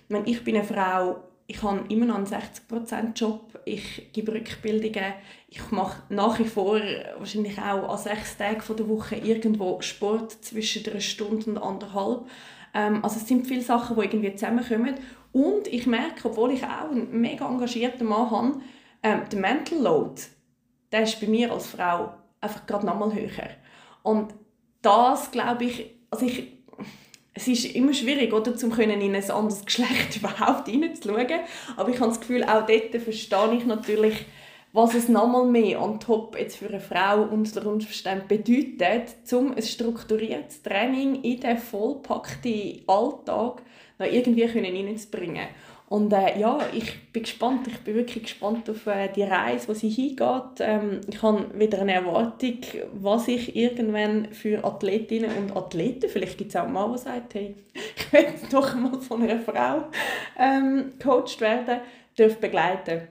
Speaker 3: meine, ich bin eine Frau, ich habe immer noch einen 60%-Job, ich gebe Rückbildungen, ich mache nach wie vor wahrscheinlich auch an sechs Tagen der Woche irgendwo Sport zwischen einer Stunde und anderthalb. Ähm, also es sind viele Sachen, die irgendwie zusammenkommen. Und ich merke, obwohl ich auch einen mega engagierten Mann habe, ähm, der Mental Load, der ist bei mir als Frau einfach gerade nochmal höher. Und das, glaube ich, also ich es ist immer schwierig, oder, zum in ein anderes Geschlecht überhaupt hineinzuschauen. Aber ich habe das Gefühl, auch dort verstehe ich natürlich, was es nochmal mehr on top jetzt für eine Frau unter Umständen bedeutet, um ein strukturiertes Training in den vollpackten Alltag noch irgendwie hineinzubringen. Und äh, ja, ich bin gespannt. Ich bin wirklich gespannt auf äh, die Reise, wo sie hingeht. Ähm, ich habe wieder eine Erwartung, was ich irgendwann für Athletinnen und Athleten, vielleicht gibt es auch mal, der sagt, hey, ich will doch mal von einer Frau ähm, gecoacht werden, darf begleiten.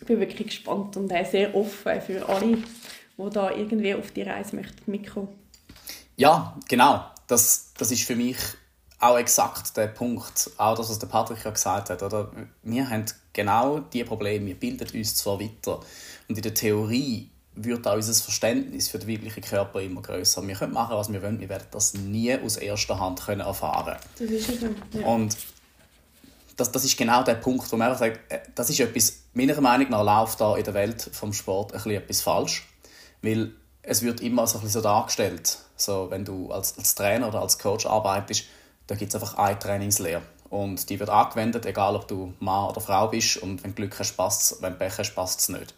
Speaker 3: Ich bin wirklich gespannt und äh, sehr offen für alle, die da irgendwie auf die Reise möchten mitkommen.
Speaker 1: Ja, genau. Das, das ist für mich auch exakt der Punkt, auch das, was der Patrick ja gesagt hat. Oder? Wir haben genau diese Probleme, wir bilden uns zwar weiter und in der Theorie wird auch unser Verständnis für den weiblichen Körper immer größer. Wir können machen, was wir wollen, wir werden das nie aus erster Hand können erfahren
Speaker 3: Das ist ja.
Speaker 1: Und das, das ist genau der Punkt, wo man einfach sagt, äh, das ist etwas, meiner Meinung nach läuft da in der Welt vom Sport ein bisschen etwas falsch, weil es wird immer so, ein bisschen so dargestellt, so, wenn du als, als Trainer oder als Coach arbeitest, da gibt es einfach eine Trainingslehre. Und die wird angewendet, egal ob du Mann oder Frau bist. Und wenn Glück hast, passt wenn du Pech hast, passt es nicht.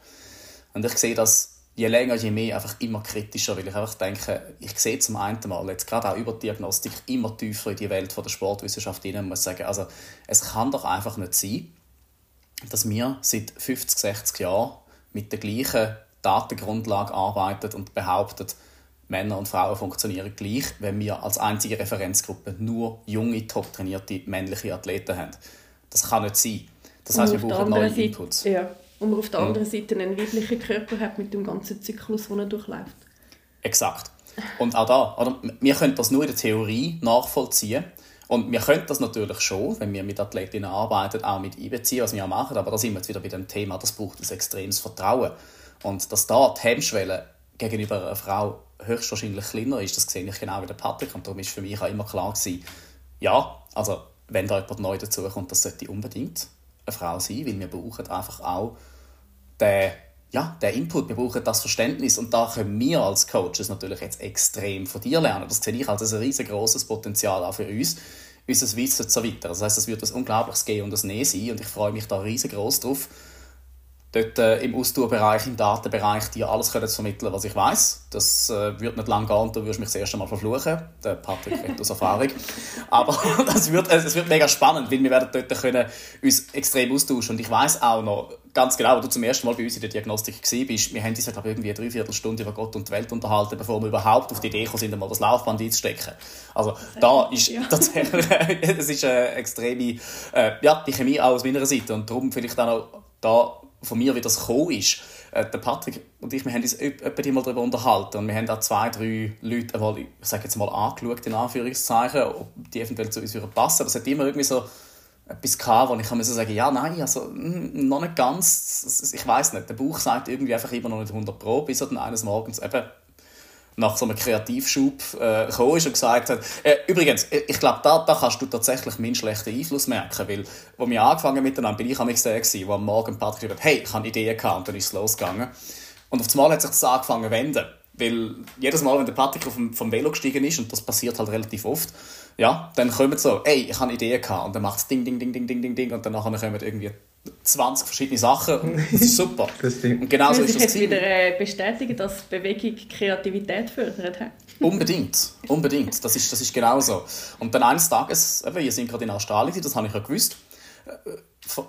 Speaker 1: Und ich sehe das je länger, je mehr einfach immer kritischer, weil ich einfach denke, ich sehe zum einen Mal, jetzt gerade auch über Diagnostik, immer tiefer in die Welt von der Sportwissenschaft hinein, muss sagen, also es kann doch einfach nicht sein, dass wir seit 50, 60 Jahren mit der gleichen Datengrundlage arbeiten und behaupten, Männer und Frauen funktionieren gleich, wenn wir als einzige Referenzgruppe nur junge, top trainierte männliche Athleten haben. Das kann nicht sein. Das heißt, wir brauchen neue
Speaker 3: Seite,
Speaker 1: Inputs.
Speaker 3: Ja, und man auf der anderen Seite einen weiblichen Körper hat mit dem ganzen Zyklus, den er durchläuft.
Speaker 1: Exakt. Und auch da, oder? wir können das nur in der Theorie nachvollziehen. Und wir können das natürlich schon, wenn wir mit Athletinnen arbeiten, auch mit einbeziehen, was wir auch machen. Aber da sind wir jetzt wieder bei dem Thema, das braucht ein extremes Vertrauen. Und dass da die Hemmschwelle gegenüber einer Frau höchstwahrscheinlich kleiner ist, das sehe ich genau wie der Patrick. Und darum ist für mich auch immer klar gewesen, ja, also wenn da jemand neu dazukommt, das sollte unbedingt eine Frau sein, weil wir brauchen einfach auch den, ja, den Input, wir brauchen das Verständnis und da können wir als Coaches natürlich jetzt extrem von dir lernen. Das sehe ich als ein riesengroßes Potenzial auch für uns, unser Wissen zu erweitern. Das heißt, es wird ein unglaubliches Gehen und ein Nehmen sein und ich freue mich da riesengroß drauf, dort äh, im Austauschbereich, im Datenbereich dir alles können vermitteln, was ich weiß. Das äh, wird nicht lange gehen und du wirst mich das erste Mal verfluchen. Der Patrick redet aus Erfahrung. Aber das wird, äh, es wird mega spannend, weil wir werden dort können uns extrem austauschen. Und ich weiß auch noch ganz genau, wo du zum ersten Mal bei uns in der Diagnostik bist. Wir haben uns, glaube irgendwie eine Dreiviertelstunde über Gott und die Welt unterhalten, bevor wir überhaupt auf die Idee sind, mal das Laufband einzustecken. Also da ist ja. tatsächlich, es ist eine extreme, äh, ja, die Chemie auch aus meiner Seite. Und darum vielleicht auch noch da von mir, wie das gekommen ist. Äh, der Patrick und ich, wir haben uns etwa mal darüber unterhalten und wir haben auch zwei, drei Leute einmal, ich sage jetzt mal angeschaut, in Anführungszeichen, ob die eventuell zu uns passen. Aber es hat immer irgendwie so etwas gehabt, wo ich kann sagen, ja, nein, also hm, noch nicht ganz, ich weiß nicht, der Bauch sagt irgendwie einfach immer noch nicht 100 Pro, bis er dann eines Morgens eben nach so einem Kreativschub äh, gekommen ist und gesagt hat, äh, übrigens, äh, ich glaube, da, da kannst du tatsächlich meinen schlechten Einfluss merken, weil, wo wir angefangen miteinander, bin ich am der gewesen, wo am Morgen Patrick gesagt hat, hey, ich habe Ideen gehabt, und dann ist es losgegangen. Und auf einmal hat sich das angefangen zu wenden, weil jedes Mal, wenn der Patrick vom, vom Velo gestiegen ist, und das passiert halt relativ oft, ja, dann kommen so, hey, ich habe Ideen gehabt, und dann macht es ding, ding, ding, ding, ding, ding, ding, und dann kommen irgendwie 20 verschiedene Sachen. Das ist super.
Speaker 2: das stimmt.
Speaker 1: Und genau so ist das
Speaker 3: jetzt wieder äh, bestätigen, dass Bewegung Kreativität fördert.
Speaker 1: unbedingt, unbedingt. Das ist, das ist genau so. Und dann eines Tages, eben, wir sind gerade in Australien, das habe ich ja gewusst, äh,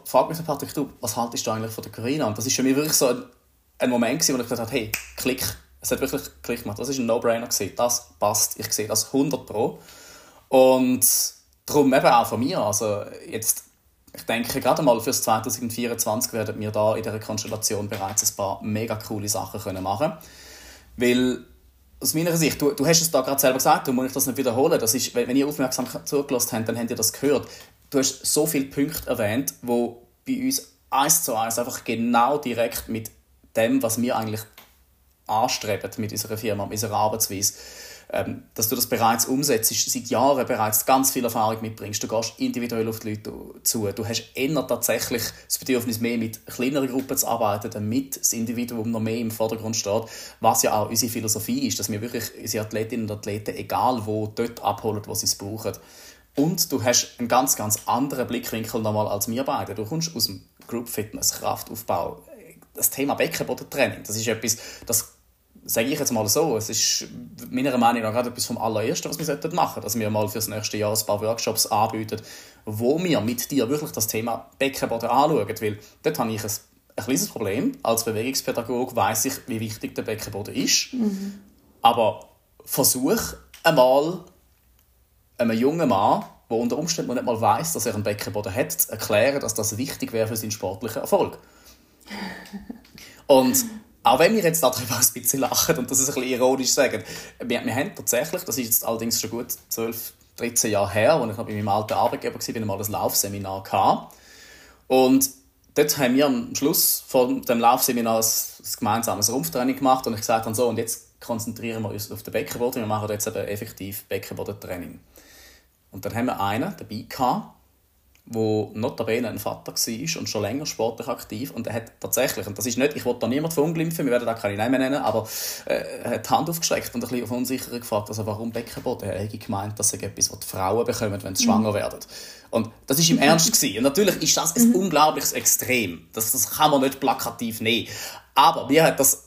Speaker 1: fragt mich der Patrick, du, was haltest du eigentlich von der Carina? Und das ist für mich wirklich so ein, ein Moment gewesen, wo ich gesagt habe, hey, klick. Es hat wirklich Klick gemacht. Das ist ein No-Brainer. Das passt. Ich sehe das 100 pro. Und darum eben auch von mir. Also jetzt ich denke, gerade mal fürs 2024 werden wir da in dieser Konstellation bereits ein paar mega coole Sachen können machen Weil, aus meiner Sicht, du, du hast es da gerade selber gesagt, du muss ich das nicht wiederholen, das ist, wenn ihr aufmerksam zugelassen habt, dann habt ihr das gehört. Du hast so viele Punkte erwähnt, wo bei uns eins zu eins einfach genau direkt mit dem, was wir eigentlich anstreben mit unserer Firma, mit unserer Arbeitsweise, ähm, dass du das bereits umsetzt, seit Jahren bereits ganz viel Erfahrung mitbringst. Du gehst individuell auf die Leute zu. Du hast eher tatsächlich das Bedürfnis, mehr mit kleineren Gruppen zu arbeiten, damit das Individuum noch mehr im Vordergrund steht, was ja auch unsere Philosophie ist, dass wir wirklich unsere Athletinnen und Athleten, egal wo, dort abholen, wo sie es brauchen. Und du hast einen ganz, ganz anderen Blickwinkel nochmal als wir beide. Du kommst aus dem Group Fitness, Kraftaufbau, das Thema Beckenbodentraining, das ist etwas, das sage ich jetzt mal so, es ist meiner Meinung nach gerade etwas vom allerersten, was wir machen sollten, dass wir mal für das nächste Jahr ein paar Workshops anbieten, wo wir mit dir wirklich das Thema Beckenboden anschauen, weil dort habe ich ein, ein kleines Problem. Als Bewegungspädagoge weiß ich, wie wichtig der Beckenboden ist, mhm. aber versuch einmal einem jungen Mann, der unter Umständen nicht mal weiß, dass er einen Beckenboden hat, zu erklären, dass das wichtig wäre für seinen sportlichen Erfolg. Und auch wenn wir jetzt darüber ein bisschen lachen und das ist ein bisschen ironisch sagen, wir, wir haben tatsächlich, das ist jetzt allerdings schon gut 12, 13 Jahre her, als ich noch bei meinem alten Arbeitgeber war, mal ein Laufseminar gehabt. Und dort haben wir am Schluss von dem Laufseminar ein, ein gemeinsames Rumpftraining gemacht und ich gesagt habe, so, und jetzt konzentrieren wir uns auf den Beckenboden, wir machen jetzt eben effektiv Beckenbodentraining. Und dann haben wir einen dabei gehabt, wo notabene ein Vater war und schon länger sportlich aktiv und er hat tatsächlich, und das ist nicht, ich will da niemand verunglimpfen, wir werden da keine Namen nennen, aber äh, er hat die Hand aufgestreckt und ein bisschen auf unsicher gefragt, also warum Beckenboden? Er hätte gemeint, dass er etwas, was die Frauen bekommen, wenn sie mhm. schwanger werden. Und das ist im Ernst gewesen. Und natürlich ist das ein mhm. unglaubliches Extrem. Das, das kann man nicht plakativ nehmen. Aber mir hat das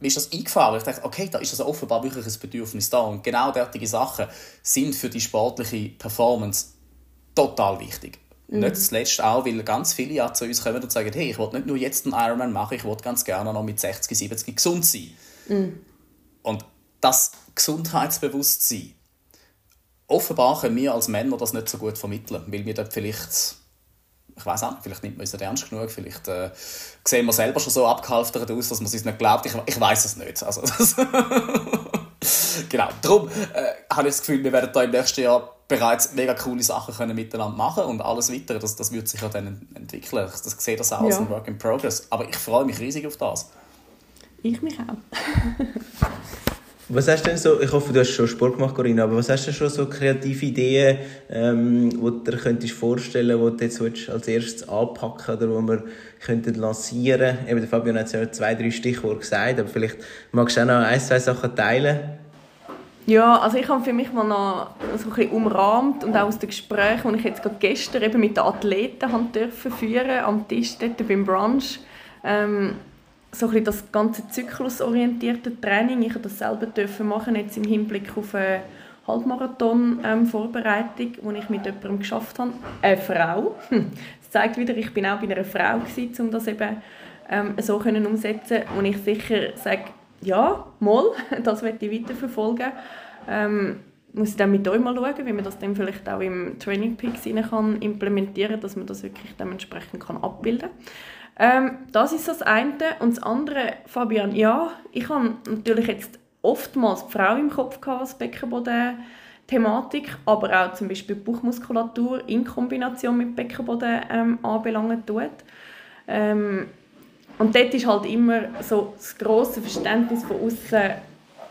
Speaker 1: mir ist das eingefahren. Ich dachte, okay, da ist also offenbar wirklich ein Bedürfnis da. Und genau derartige Sachen sind für die sportliche Performance total wichtig. Mhm. Nicht zuletzt auch, weil ganz viele ja zu uns kommen und sagen, hey, ich will nicht nur jetzt einen Ironman machen, ich will ganz gerne noch mit 60, 70 gesund sein. Mhm. Und das Gesundheitsbewusstsein, offenbar können wir als Männer das nicht so gut vermitteln, weil wir dort vielleicht ich weiß auch vielleicht nimmt man es nicht ernst genug, vielleicht äh, sehen wir selber schon so abgehalftert aus, dass man es nicht glaubt. Ich, ich weiß es nicht. Also, genau, darum äh, habe ich das Gefühl, wir werden da im nächsten Jahr bereits mega coole Sachen können miteinander machen und alles weitere, das, das wird sich ja dann entwickeln. Das, das sehe das auch als ein Work in Progress. Aber ich freue mich riesig auf das.
Speaker 3: Ich mich auch.
Speaker 2: Was hast du denn so, ich hoffe, du hast schon Sport gemacht, Corinna, aber was hast du denn schon so kreative Ideen, ähm, die du dir könntest vorstellen, die du jetzt als erstes anpacken oder wo wir könnten lancieren? Eben, der Fabian hat ja zwei, drei Stichworte gesagt, aber vielleicht magst du auch noch ein, zwei Sachen teilen.
Speaker 3: Ja, also ich habe für mich mal noch so ein bisschen umrahmt und auch aus den Gesprächen, die ich jetzt gerade gestern eben mit den Athleten haben dürfen führen am Tisch dort beim Brunch, ähm, so ein das ganze zyklusorientierte Training. Ich durfte das selber dürfen machen, jetzt im Hinblick auf eine Halbmarathon-Vorbereitung, ähm, ich mit jemandem geschafft habe. Eine Frau. Das zeigt wieder, ich bin auch bei einer Frau gewesen, um das eben ähm, so können umsetzen und ich sicher sage, ja, mal, das werde ich weiterverfolgen. Ähm, muss ich dann mit euch mal schauen, wie man das dann vielleicht auch im Training Peaks kann implementieren dass man das wirklich dementsprechend kann abbilden kann. Ähm, das ist das eine. Und das andere, Fabian, ja, ich habe natürlich jetzt oftmals die Frau im Kopf gehabt, was Beckenboden Thematik, aber auch zum Beispiel Bauchmuskulatur in Kombination mit Beckenboden ähm, anbelangen tut. Ähm, und dort ist halt immer so das grosse Verständnis von außen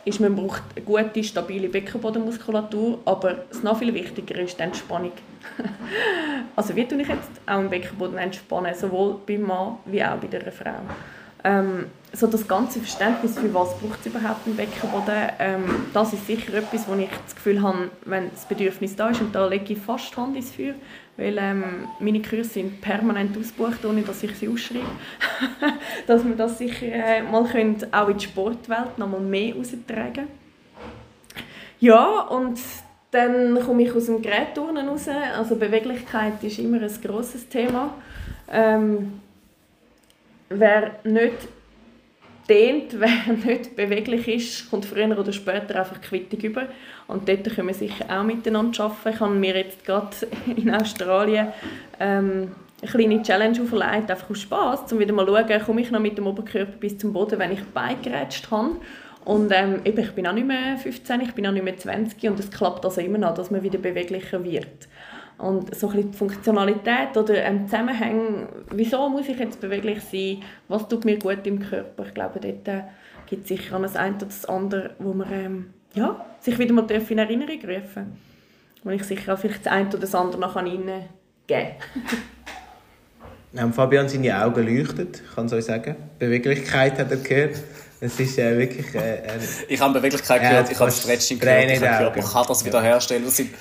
Speaker 3: ist, man braucht eine gute, stabile Beckenbodenmuskulatur, aber das noch viel wichtiger ist die Entspannung. also wie tue ich jetzt auch im Beckenboden entspannen, sowohl beim Mann wie auch bei der Frau. Ähm, so das ganze Verständnis für was braucht es überhaupt im Beckenboden, ähm, das ist sicher etwas, wo ich das Gefühl habe, wenn das Bedürfnis da ist, und da lege ich fast Hand ins Feuer, weil ähm, meine Kurse sind permanent ausgebucht, ohne dass ich sie ausschreibe, dass wir das sicher äh, mal können, auch in die Sportwelt noch mal mehr austragen Ja, und dann komme ich aus dem Gerätturnen raus. Also Beweglichkeit ist immer ein grosses Thema. Ähm, wer nicht dehnt, wer nicht beweglich ist, kommt früher oder später einfach Quittung über. Und dort können wir sicher auch miteinander arbeiten. Ich habe mir jetzt gerade in Australien ähm, eine kleine Challenge auferlegt, einfach aus Spass, um wieder mal zu schauen, komme ich noch mit dem Oberkörper bis zum Boden, wenn ich beigerätscht habe. Und ähm, eben, ich bin auch nicht mehr 15, ich bin auch nicht mehr 20 und es klappt also immer noch, dass man wieder beweglicher wird. Und so ein bisschen die Funktionalität oder ähm, Zusammenhang, wieso muss ich jetzt beweglich sein, was tut mir gut im Körper, ich glaube, dort äh, gibt es sicher an das eine oder das andere, wo man ähm, ja, sich wieder mal in Erinnerung rufen wo ich sicher auch vielleicht das eine oder das andere noch reingeben kann.
Speaker 2: Ähm, Fabian, seine Augen leuchten, ich kann es euch sagen. Beweglichkeit hat er gehört. Es ist äh, wirklich... Äh,
Speaker 1: ich habe Beweglichkeit gehört, ich habe Stretching gehört, ich habe gehört, man kann das wieder herstellen. Das sind,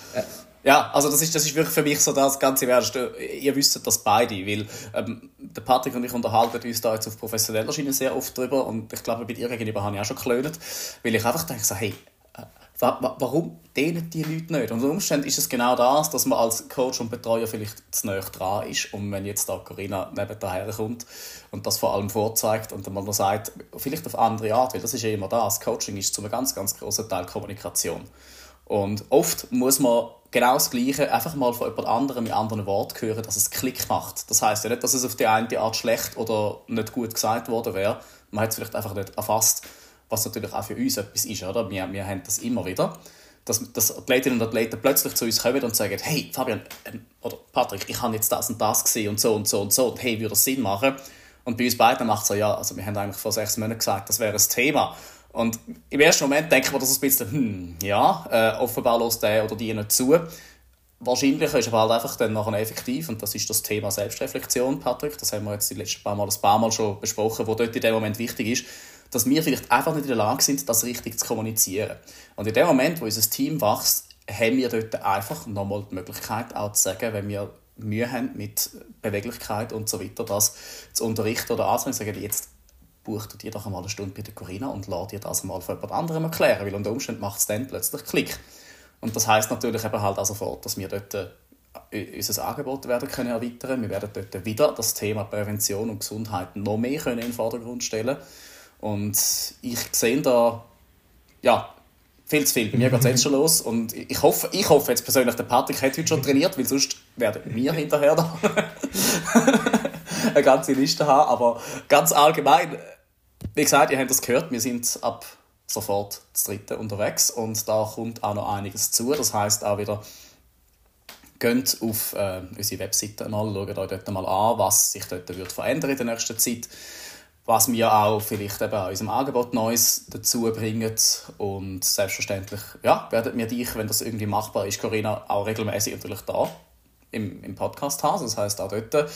Speaker 1: Ja, also das ist, das ist wirklich für mich so das ganze Wert. Ihr wisst das beide, weil ähm, der Patrick und ich unterhalten uns da jetzt auf professioneller Schiene sehr oft drüber und ich glaube, bei dir gegenüber habe ich auch schon geklönt, weil ich einfach denke so, hey, äh, warum dehnen die Leute nicht? Und unter Umständen ist es genau das, dass man als Coach und Betreuer vielleicht zu nahe dran ist und wenn jetzt da Corinna neben daher kommt und das vor allem vorzeigt und dann mal sagt, vielleicht auf andere Art, weil das ist ja immer das, Coaching ist zu einem ganz, ganz großen Teil Kommunikation. Und oft muss man genau das Gleiche einfach mal von jemand anderem mit anderen Worten hören, dass es Klick macht. Das heißt ja nicht, dass es auf die eine Art schlecht oder nicht gut gesagt worden wäre. Man hat es vielleicht einfach nicht erfasst, was natürlich auch für uns etwas ist. Oder? Wir, wir haben das immer wieder, dass, dass Athletinnen und Athleten plötzlich zu uns kommen und sagen, hey Fabian ähm, oder Patrick, ich habe jetzt das und das gesehen und so und so und so und hey, würde das Sinn machen? Und bei uns beiden macht es so, ja, also wir haben eigentlich vor sechs Monaten gesagt, das wäre ein Thema. Und im ersten Moment denkt man das ein bisschen, hm, ja, äh, offenbar lässt der oder die nicht zu. Wahrscheinlich ist aber halt einfach dann nachher effektiv, und das ist das Thema Selbstreflexion, Patrick, das haben wir jetzt die letzten paar Mal ein paar Mal schon besprochen, wo dort in dem Moment wichtig ist, dass wir vielleicht einfach nicht in der Lage sind, das richtig zu kommunizieren. Und in dem Moment, wo unser Team wächst, haben wir dort einfach nochmal die Möglichkeit, auch zu sagen, wenn wir Mühe haben mit Beweglichkeit und so weiter, das zu unterrichten oder anzunehmen, sagen, jetzt buch dir doch einmal eine Stunde bei der Corinna und lass dir das mal von jemand anderem erklären, weil unter Umständen macht es dann plötzlich Klick. Und das heißt natürlich eben halt auch sofort, dass wir dort äh, unser Angebot werden können erweitern. Wir werden dort wieder das Thema Prävention und Gesundheit noch mehr können in den Vordergrund stellen. Und ich sehe da ja, viel zu viel. Bei mir geht es jetzt schon los. Und ich hoffe, ich hoffe jetzt persönlich, der Patrick hat heute schon trainiert, weil sonst werden wir hinterher da eine ganze Liste haben. Aber ganz allgemein, wie gesagt, ihr habt das gehört, wir sind ab sofort das dritte unterwegs und da kommt auch noch einiges zu. Das heißt auch wieder, geht auf äh, unsere Webseite mal, schaut euch dort mal an, was sich dort wird verändern in der nächsten Zeit, was wir auch vielleicht eben an unserem Angebot Neues dazu bringen und selbstverständlich ja, werden wir dich, wenn das irgendwie machbar ist, Corinna, auch regelmäßig natürlich da im, im Podcast haben. Das heißt auch dort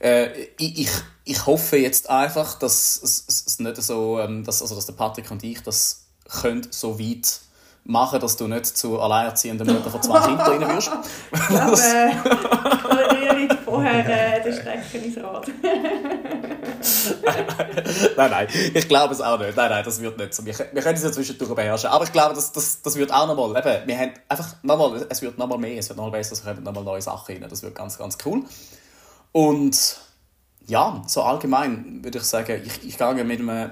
Speaker 1: äh, ich, ich hoffe jetzt einfach, dass es, es nicht so, ähm, dass, also dass der Patrick und ich das können so weit machen, dass du nicht zu alleinerziehenden Mutter von zwei Kindern rein wirst.
Speaker 3: Ich glaube, äh, ich vorher äh, den Strecken ins Rad.
Speaker 1: nein, nein, ich glaube es auch nicht. Nein, nein, das wird nicht so. Wir, wir können es ja zwischendurch beherrschen. Aber ich glaube, das, das, das wird auch nochmal, eben, wir haben einfach nochmal, es wird nochmal mehr, es wird nochmal besser, es kommen nochmal neue Sachen rein. Das wird ganz, ganz cool. Und ja, so allgemein würde ich sagen, ich, ich gehe mit einem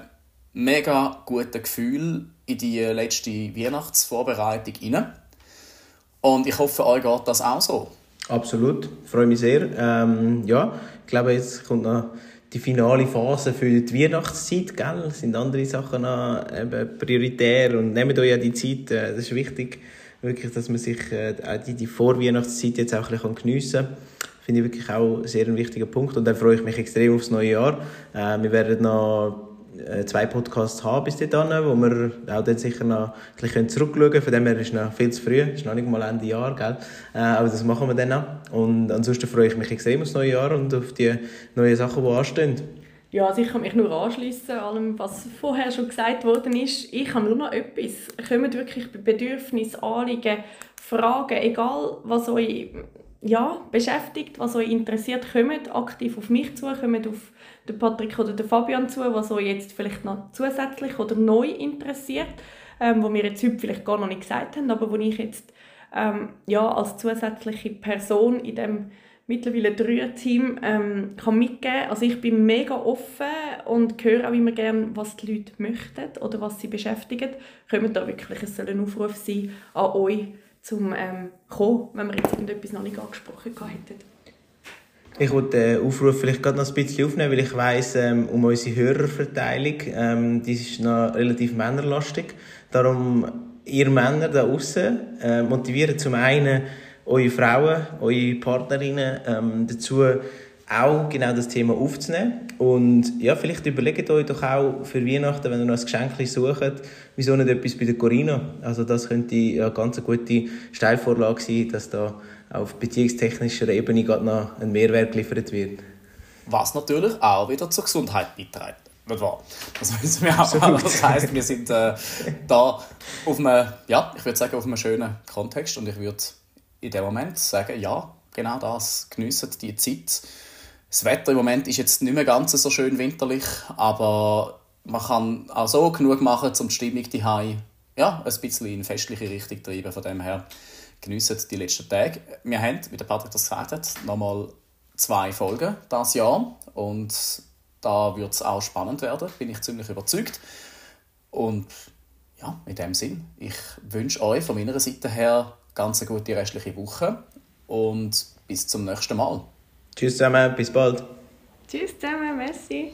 Speaker 1: mega guten Gefühl in die letzte Weihnachtsvorbereitung rein. Und ich hoffe, euch geht das auch so.
Speaker 2: Absolut, ich freue mich sehr. Ähm, ja, ich glaube, jetzt kommt noch die finale Phase für die Weihnachtszeit, gell? Es sind andere Sachen noch eben prioritär und nehmt euch ja die Zeit, äh, das ist wichtig, wirklich, dass man sich äh, die, die Vorweihnachtszeit jetzt auch ein bisschen geniessen kann finde ich wirklich auch sehr ein wichtiger Punkt. Und dann freue ich mich extrem aufs neue Jahr. Äh, wir werden noch äh, zwei Podcasts haben bis dahin, wo wir auch dann sicher noch ein bisschen zurückschauen können. Von dem her ist noch viel zu früh, ist noch nicht mal Ende Jahr, gell? Äh, aber das machen wir dann noch. Und ansonsten freue ich mich extrem aufs neue Jahr und auf die neuen Sachen, die anstehen.
Speaker 3: Ja, also ich kann mich nur anschließen allem, was vorher schon gesagt worden ist. Ich habe nur noch etwas. Kommt wirklich Bedürfnisse, Anliegen, Fragen, egal was euch ja, beschäftigt, was euch interessiert, kommt aktiv auf mich zu, kommt auf den Patrick oder den Fabian zu, was euch jetzt vielleicht noch zusätzlich oder neu interessiert, ähm, wo wir jetzt heute vielleicht gar noch nicht gesagt haben, aber wo ich jetzt ähm, ja, als zusätzliche Person in dem mittlerweile Dreier-Team ähm, kann mitgeben. Also ich bin mega offen und höre auch immer gerne, was die Leute möchten oder was sie beschäftigt. Kommt da wirklich, es soll ein Aufruf sein an euch, zum ähm, kommen, wenn wir jetzt irgendetwas noch nicht angesprochen hätten.
Speaker 2: Ich wollte den Aufruf vielleicht gerade noch ein bisschen aufnehmen, weil ich weiss ähm, um unsere Hörerverteilung. Ähm, die ist noch relativ männerlastig. Darum, ihr Männer da außen äh, motivieren zum einen eure Frauen, eure Partnerinnen ähm, dazu, auch genau das Thema aufzunehmen. Und ja, vielleicht überlegt euch doch auch für Weihnachten, wenn ihr noch ein Geschenk sucht, wieso nicht etwas bei der Corina? Also das könnte ja eine ganz gute Steilvorlage sein, dass da auf beziehungstechnischer Ebene gerade noch ein Mehrwert geliefert wird.
Speaker 1: Was natürlich auch wieder zur Gesundheit beiträgt. Nicht wahr? Das wissen wir auch. Das heisst, wir sind äh, da auf einem, ja, ich würde sagen, auf einem schönen Kontext und ich würde in dem Moment sagen, ja, genau das, geniessen die Zeit. Das Wetter im Moment ist jetzt nicht mehr ganz so schön winterlich, aber man kann auch so genug machen, um die Stimmung die ja, ein bisschen in festliche Richtung treiben. Von dem her geniessen die letzten Tage. Wir haben, wie der Patrick das gesagt hat, nochmal zwei Folgen dieses Jahr und da wird es auch spannend werden, bin ich ziemlich überzeugt. Und ja, in dem Sinn, ich wünsche euch von meiner Seite her ganz eine gute restliche Woche und bis zum nächsten Mal.
Speaker 2: Tschüss zusammen, bis bald.
Speaker 3: Tschüss zusammen, merci.